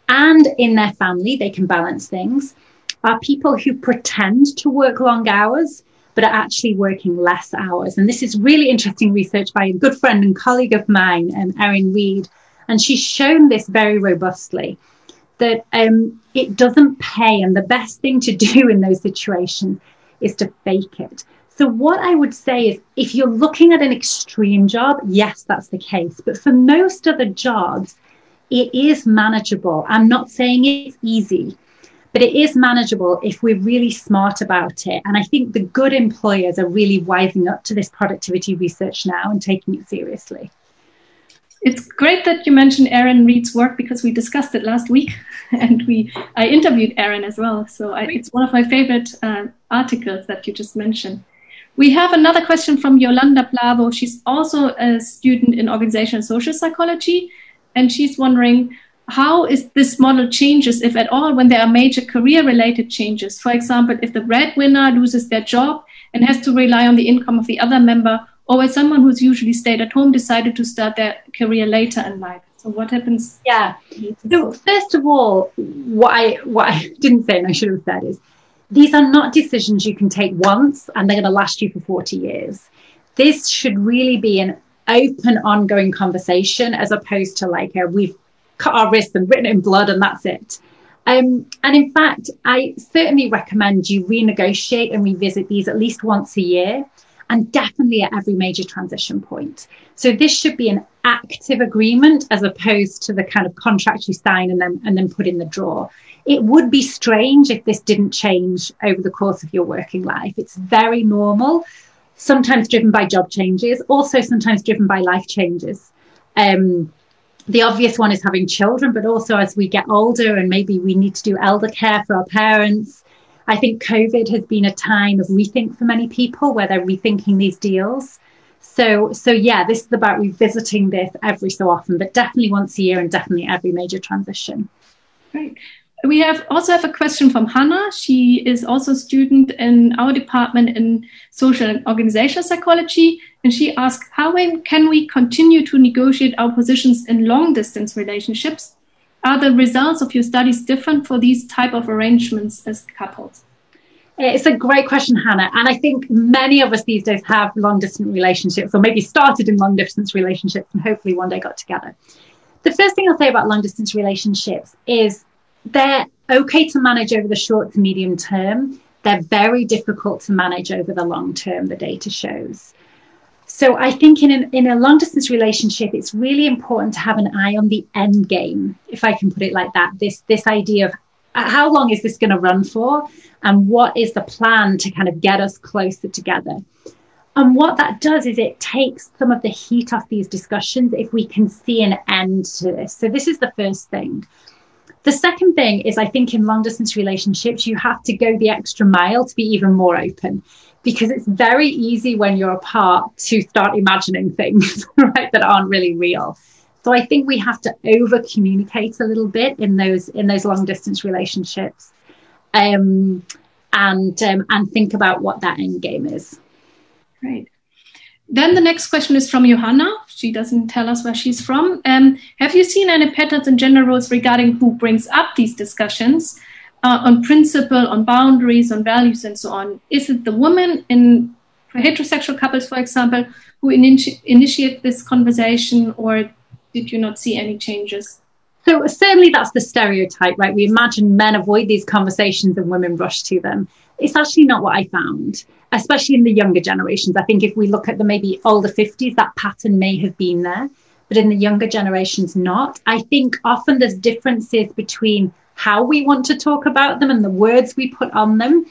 and in their family, they can balance things, are people who pretend to work long hours but are actually working less hours. And this is really interesting research by a good friend and colleague of mine, um, Erin Reid. And she's shown this very robustly that um, it doesn't pay. And the best thing to do in those situations is to fake it. So, what I would say is if you're looking at an extreme job, yes, that's the case. But for most other jobs, it is manageable. I'm not saying it's easy but it is manageable if we're really smart about it. And I think the good employers are really wising up to this productivity research now and taking it seriously. It's great that you mentioned Erin Reid's work because we discussed it last week, and we I interviewed Erin as well. So I, it's one of my favorite uh, articles that you just mentioned. We have another question from Yolanda Plavo. She's also a student in organizational social psychology, and she's wondering how is this model changes, if at all, when there are major career related changes? For example, if the breadwinner loses their job and has to rely on the income of the other member, or when someone who's usually stayed at home decided to start their career later in life. So what happens? Yeah. So first of all, what I what I didn't say and I should have said is these are not decisions you can take once and they're going to last you for 40 years. This should really be an open, ongoing conversation as opposed to like a we've cut our wrists and written in blood and that's it. Um, and in fact, I certainly recommend you renegotiate and revisit these at least once a year and definitely at every major transition point. So this should be an active agreement as opposed to the kind of contract you sign and then and then put in the drawer. It would be strange if this didn't change over the course of your working life. It's very normal, sometimes driven by job changes, also sometimes driven by life changes. Um, the obvious one is having children, but also as we get older and maybe we need to do elder care for our parents. I think COVID has been a time of rethink for many people where they're rethinking these deals. So, so yeah, this is about revisiting this every so often, but definitely once a year and definitely every major transition. Great we have also have a question from Hannah. She is also a student in our department in social and organizational psychology. And she asked, how can we continue to negotiate our positions in long distance relationships? Are the results of your studies different for these type of arrangements as couples? It's a great question, Hannah. And I think many of us these days have long distance relationships or maybe started in long distance relationships and hopefully one day got together. The first thing I'll say about long distance relationships is they're okay to manage over the short to medium term. They're very difficult to manage over the long term, the data shows. So I think in, an, in a long distance relationship, it's really important to have an eye on the end game, if I can put it like that. This this idea of uh, how long is this going to run for, and what is the plan to kind of get us closer together. And what that does is it takes some of the heat off these discussions if we can see an end to this. So this is the first thing. The second thing is, I think in long distance relationships, you have to go the extra mile to be even more open because it's very easy when you're apart to start imagining things, right, that aren't really real. So I think we have to over communicate a little bit in those in those long distance relationships, um, and um, and think about what that end game is. Great. Then the next question is from Johanna. She doesn't tell us where she's from. Um, have you seen any patterns in gender roles regarding who brings up these discussions uh, on principle, on boundaries, on values, and so on? Is it the woman in heterosexual couples, for example, who initi- initiate this conversation, or did you not see any changes? So certainly that's the stereotype, right? We imagine men avoid these conversations and women rush to them. It's actually not what I found, especially in the younger generations. I think if we look at the maybe older 50s, that pattern may have been there, but in the younger generations, not. I think often there's differences between how we want to talk about them and the words we put on them.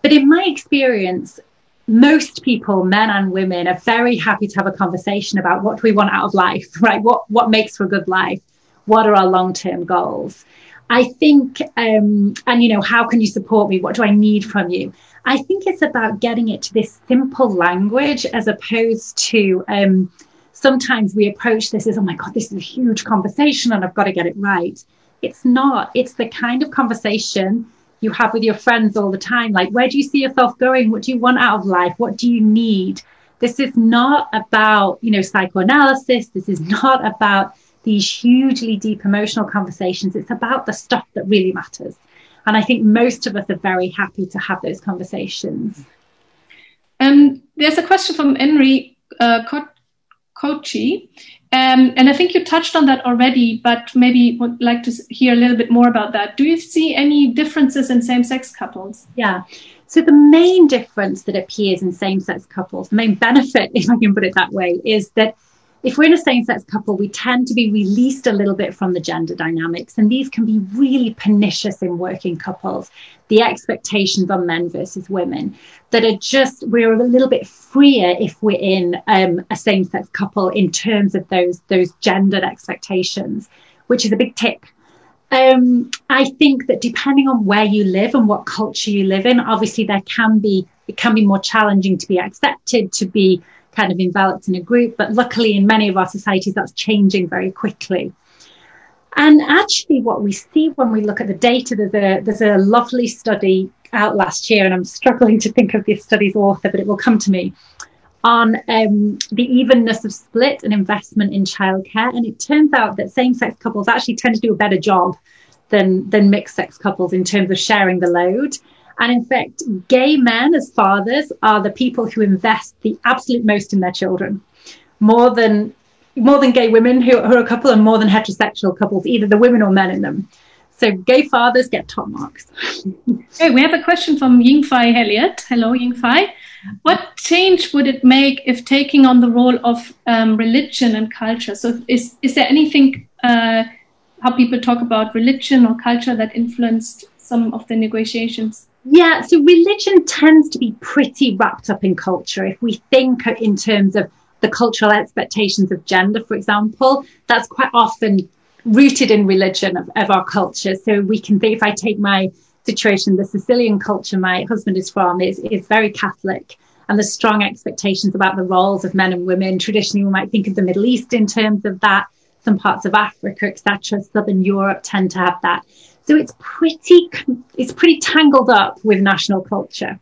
But in my experience, most people, men and women, are very happy to have a conversation about what do we want out of life, right? What what makes for a good life? What are our long term goals? I think, um, and you know, how can you support me? What do I need from you? I think it's about getting it to this simple language as opposed to um, sometimes we approach this as, oh my God, this is a huge conversation and I've got to get it right. It's not. It's the kind of conversation you have with your friends all the time. Like, where do you see yourself going? What do you want out of life? What do you need? This is not about, you know, psychoanalysis. This is not about these hugely deep emotional conversations. It's about the stuff that really matters. And I think most of us are very happy to have those conversations. Um, there's a question from Henry uh, Kochi. Um, and I think you touched on that already, but maybe would like to hear a little bit more about that. Do you see any differences in same sex couples? Yeah. So the main difference that appears in same sex couples, the main benefit, if I can put it that way, is that if we're in a same sex couple, we tend to be released a little bit from the gender dynamics. And these can be really pernicious in working couples. The expectations on men versus women that are just, we're a little bit freer if we're in um, a same sex couple in terms of those, those gendered expectations, which is a big tick. Um, I think that depending on where you live and what culture you live in, obviously there can be, it can be more challenging to be accepted, to be kind of enveloped in a group. But luckily, in many of our societies, that's changing very quickly. And actually, what we see when we look at the data, there's a, there's a lovely study out last year, and I'm struggling to think of this study's author, but it will come to me, on um, the evenness of split and investment in childcare. And it turns out that same sex couples actually tend to do a better job than, than mixed sex couples in terms of sharing the load. And in fact, gay men as fathers are the people who invest the absolute most in their children, more than more than gay women who, who are a couple and more than heterosexual couples, either the women or men in them. So gay fathers get top marks. okay, we have a question from Yingfei Elliott. Hello, Yingfei. What change would it make if taking on the role of um, religion and culture? So, is is there anything uh, how people talk about religion or culture that influenced some of the negotiations? Yeah, so religion tends to be pretty wrapped up in culture. If we think in terms of the cultural expectations of gender, for example, that's quite often rooted in religion of, of our culture. So we can think, if I take my situation, the Sicilian culture my husband is from is, is very Catholic and the strong expectations about the roles of men and women. Traditionally, we might think of the Middle East in terms of that. Some parts of Africa, etc., Southern Europe tend to have that. So it's pretty, it's pretty tangled up with national culture.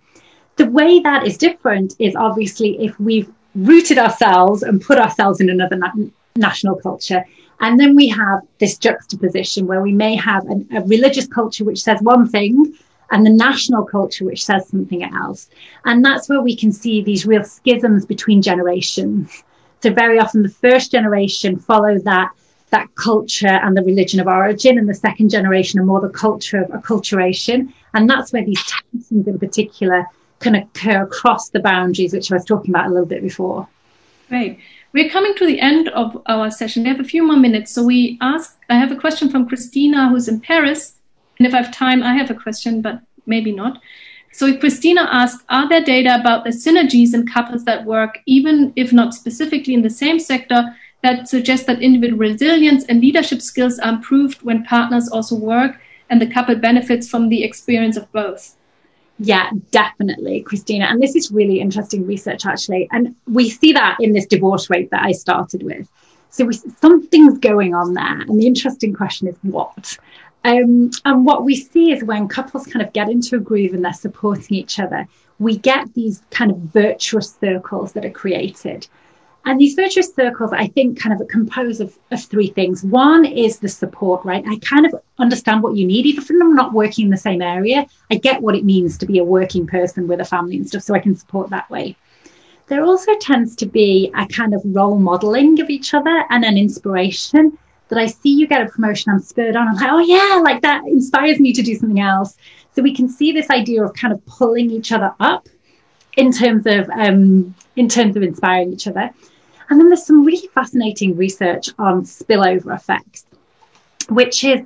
The way that is different is obviously if we've rooted ourselves and put ourselves in another na- national culture. And then we have this juxtaposition where we may have an, a religious culture which says one thing and the national culture which says something else. And that's where we can see these real schisms between generations. So very often the first generation follow that that culture and the religion of origin, and the second generation are more the culture of acculturation. And that's where these tensions in particular can occur across the boundaries, which I was talking about a little bit before. Great. We're coming to the end of our session. We have a few more minutes. So we ask, I have a question from Christina, who's in Paris. And if I have time, I have a question, but maybe not. So Christina asked, are there data about the synergies in couples that work, even if not specifically in the same sector, that suggests that individual resilience and leadership skills are improved when partners also work and the couple benefits from the experience of both. Yeah, definitely, Christina. And this is really interesting research, actually. And we see that in this divorce rate that I started with. So we, something's going on there. And the interesting question is what? Um, and what we see is when couples kind of get into a groove and they're supporting each other, we get these kind of virtuous circles that are created. And these virtuous circles, I think, kind of compose of, of three things. One is the support, right? I kind of understand what you need, even if I'm not working in the same area. I get what it means to be a working person with a family and stuff, so I can support that way. There also tends to be a kind of role modeling of each other and an inspiration that I see you get a promotion, I'm spurred on. I'm like, oh yeah, like that inspires me to do something else. So we can see this idea of kind of pulling each other up in terms of um, in terms of inspiring each other. And then there's some really fascinating research on spillover effects, which is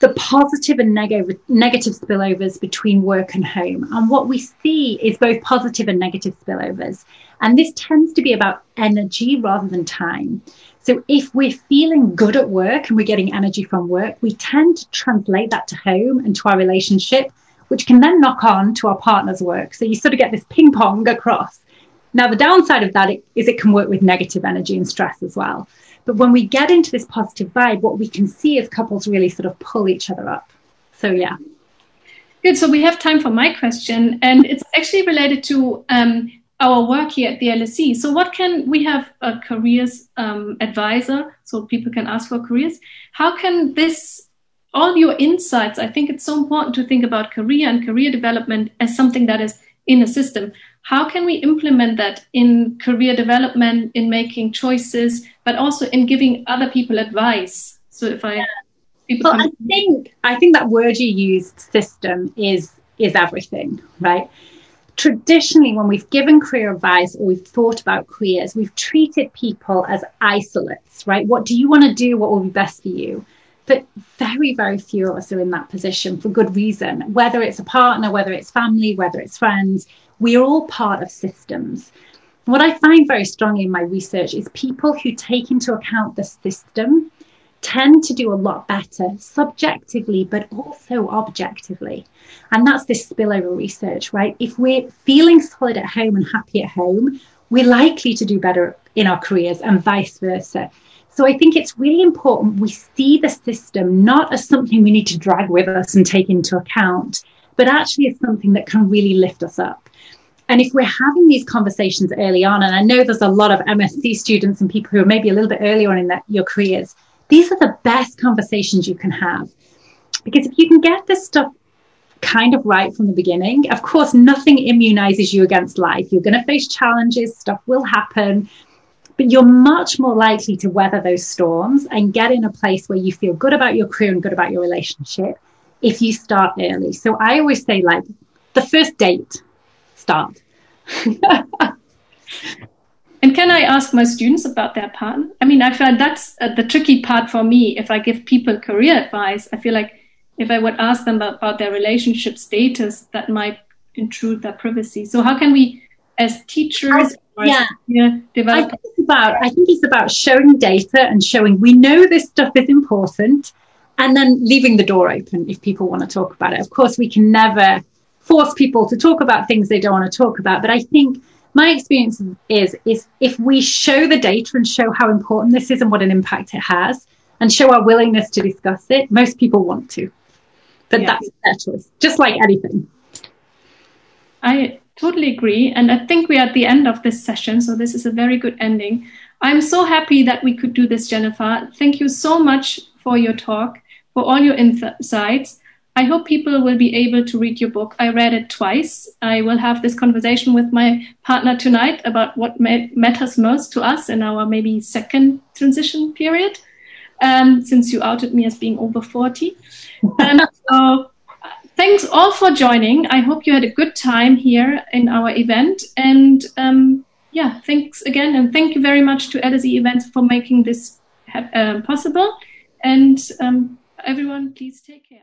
the positive and neg- negative spillovers between work and home. And what we see is both positive and negative spillovers. And this tends to be about energy rather than time. So if we're feeling good at work and we're getting energy from work, we tend to translate that to home and to our relationship, which can then knock on to our partner's work. So you sort of get this ping pong across. Now, the downside of that is it can work with negative energy and stress as well. But when we get into this positive vibe, what we can see is couples really sort of pull each other up. So, yeah. Good. So, we have time for my question, and it's actually related to um, our work here at the LSE. So, what can we have a careers um, advisor so people can ask for careers? How can this, all your insights, I think it's so important to think about career and career development as something that is in a system how can we implement that in career development in making choices but also in giving other people advice? So if i people well, i think i think that word you used system is is everything right? Traditionally when we've given career advice or we've thought about careers we've treated people as isolates right? What do you want to do? What will be best for you? But very very few of us are in that position for good reason whether it's a partner whether it's family whether it's friends we are all part of systems. What I find very strongly in my research is people who take into account the system tend to do a lot better subjectively, but also objectively. And that's this spillover research, right? If we're feeling solid at home and happy at home, we're likely to do better in our careers and vice versa. So I think it's really important we see the system not as something we need to drag with us and take into account, but actually as something that can really lift us up. And if we're having these conversations early on, and I know there's a lot of MSc students and people who are maybe a little bit earlier on in that, your careers, these are the best conversations you can have. Because if you can get this stuff kind of right from the beginning, of course, nothing immunizes you against life. You're going to face challenges, stuff will happen, but you're much more likely to weather those storms and get in a place where you feel good about your career and good about your relationship if you start early. So I always say, like, the first date start. and can I ask my students about their partner? I mean, I find that's uh, the tricky part for me. If I give people career advice, I feel like if I would ask them about, about their relationship status, that might intrude their privacy. So how can we, as teachers, I, yeah, develop? I think, it's about, I think it's about showing data and showing we know this stuff is important and then leaving the door open if people want to talk about it. Of course, we can never force people to talk about things they don't want to talk about. But I think my experience is is if we show the data and show how important this is and what an impact it has, and show our willingness to discuss it, most people want to. But yeah. that's their choice, just like anything. I totally agree. And I think we're at the end of this session. So this is a very good ending. I'm so happy that we could do this, Jennifer. Thank you so much for your talk, for all your insights. I hope people will be able to read your book. I read it twice. I will have this conversation with my partner tonight about what matters most to us in our maybe second transition period, um, since you outed me as being over 40. and so, thanks all for joining. I hope you had a good time here in our event. And um, yeah, thanks again. And thank you very much to LSE Events for making this uh, possible. And um, everyone, please take care.